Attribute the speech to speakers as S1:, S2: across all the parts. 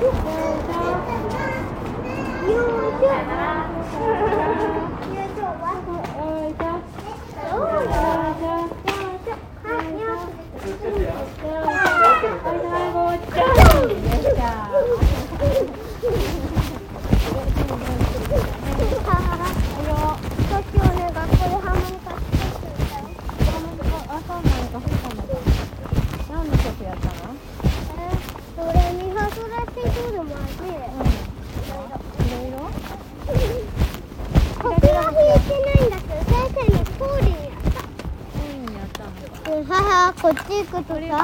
S1: Woo-hoo! こっち行くとさね母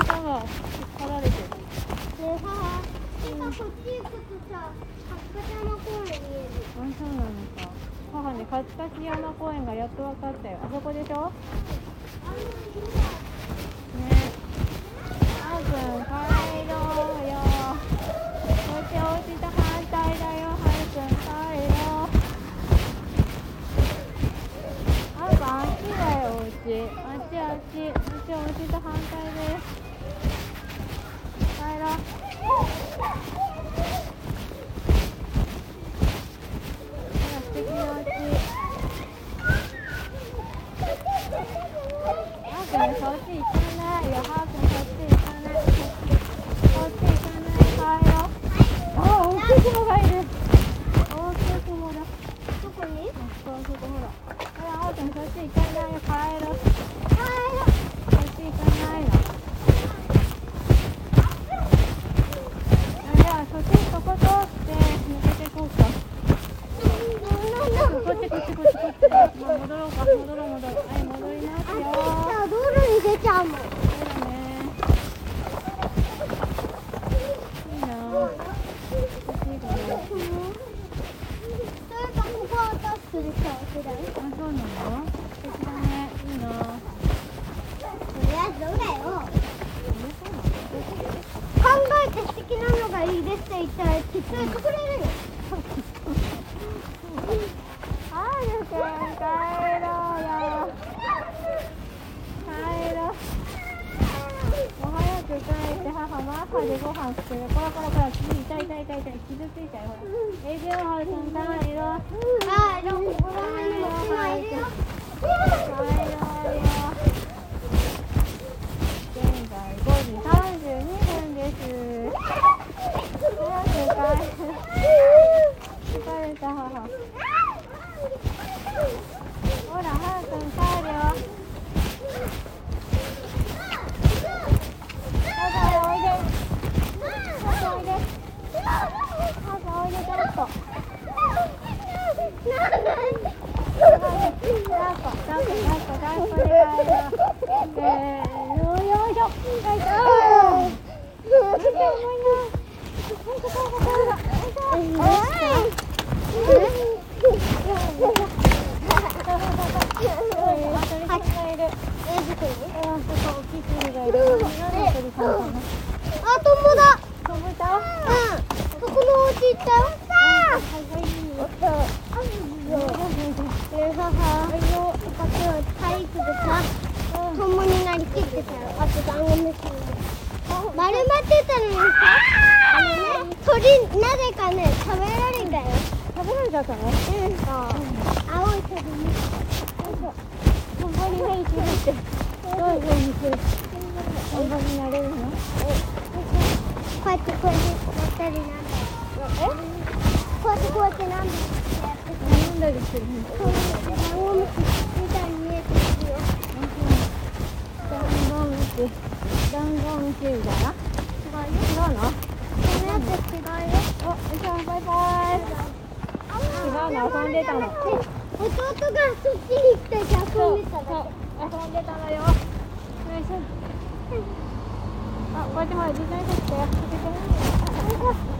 S1: 今こっち行くとさ八ヶ山公園見える
S2: あそうなのか母ね八ヶ山公園がやっと分かったよ。あそこでしょ？ね。あーくん帰って
S1: 言ったら、きっと隠れるよ。
S2: はるくん帰ろう。よ帰ろう。お早く帰って母マッハでご飯作るこらこらこら次痛い痛い痛い痛い傷ついたよほらえじゃあはるくん帰ろう。
S1: ああ、でも、ここら辺にも熊いるよ。
S2: 帰ろうよ現在5時32分です早く帰る疲れた母ほら早く帰るよパパおいでパパおいでパパおいでちょっと抱っこ抱っこ抱っこ抱っこで帰ろうせーのよいしょよいしょ重いなほんとそうそうそうよいしょあ鳥さんがいる
S1: え、どこに
S2: うんそこ大きい鳥がいる何の鳥さんかな
S1: あ、トンボだ。
S2: 飛ぶた
S1: うん。そこのお家行ったよ。さあ。
S2: はいはい
S1: で、母、体育でさ、トンボになりきってたよ。あとダンゴムシに。丸まってたのにさ、あのね、鳥、なぜかね、食べられたよ。
S2: 食べられちゃったの
S1: うん。青い鳥に。
S2: トンボになりきれってどういう風にするトンボになれるの
S1: こうやってこうやってやったりなこうやってこうやってなんだ
S2: 飲んだりする
S1: そうダンゴムシみたいに見えてくるよ。
S2: ダンゴムシダンゴムシみたいな
S1: 違うよ。
S2: 違うの
S1: このやつ違うよ。
S2: お、いしょ、バイバイ。違うの、遊んでたの。
S1: 弟がそっちに行って遊、んでただけ。
S2: そう、遊んでたのよ。よいしょ。あ、こうやってほら、自転車来たよ。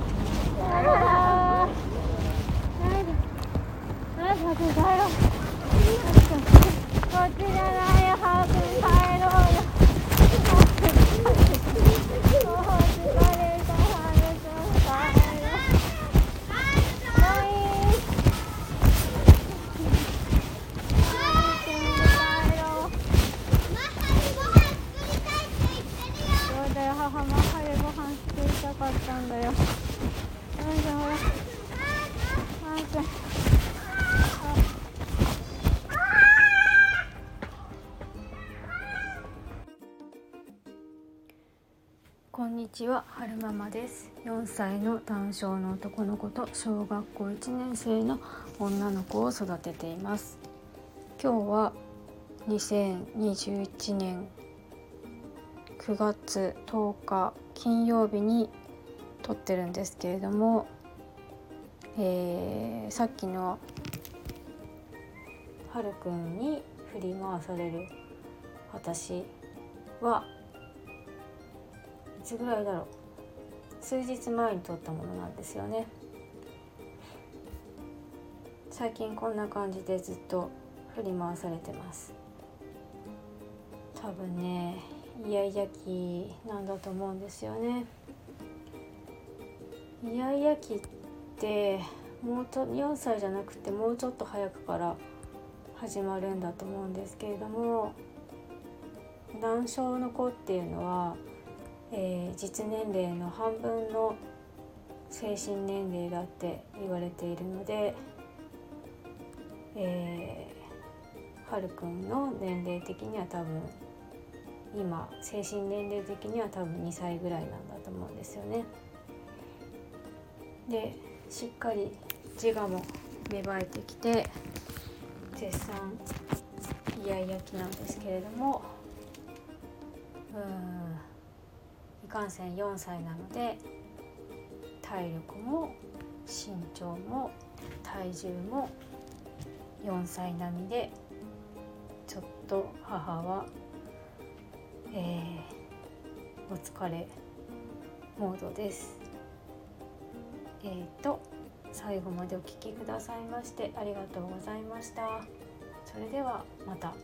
S2: ちは、はるママです。4歳の単身の男の子と小学校1年生の女の子を育てています。今日は2021年9月10日金曜日に撮ってるんですけれども、えーさっきのはるくんに振り回される私はつぐらいだろう？数日前に撮ったものなんですよね。最近こんな感じでずっと振り回されてます。多分ねイヤイヤ期なんだと思うんですよね。イヤイヤ期ってもうちょ4歳じゃなくてもうちょっと早くから始まるんだと思うんですけれども難症の子っていうのは、えー、実年齢の半分の精神年齢だって言われているので、えー、はるくんの年齢的には多分今精神年齢的には多分2歳ぐらいなんだと思うんですよね。でしっかり自我も芽生えてきて絶賛イヤイヤ期なんですけれどもうんいかんせん4歳なので体力も身長も体重も4歳並みでちょっと母は、えー、お疲れモードです。えーと最後までお聴きくださいましてありがとうございました。それではまた。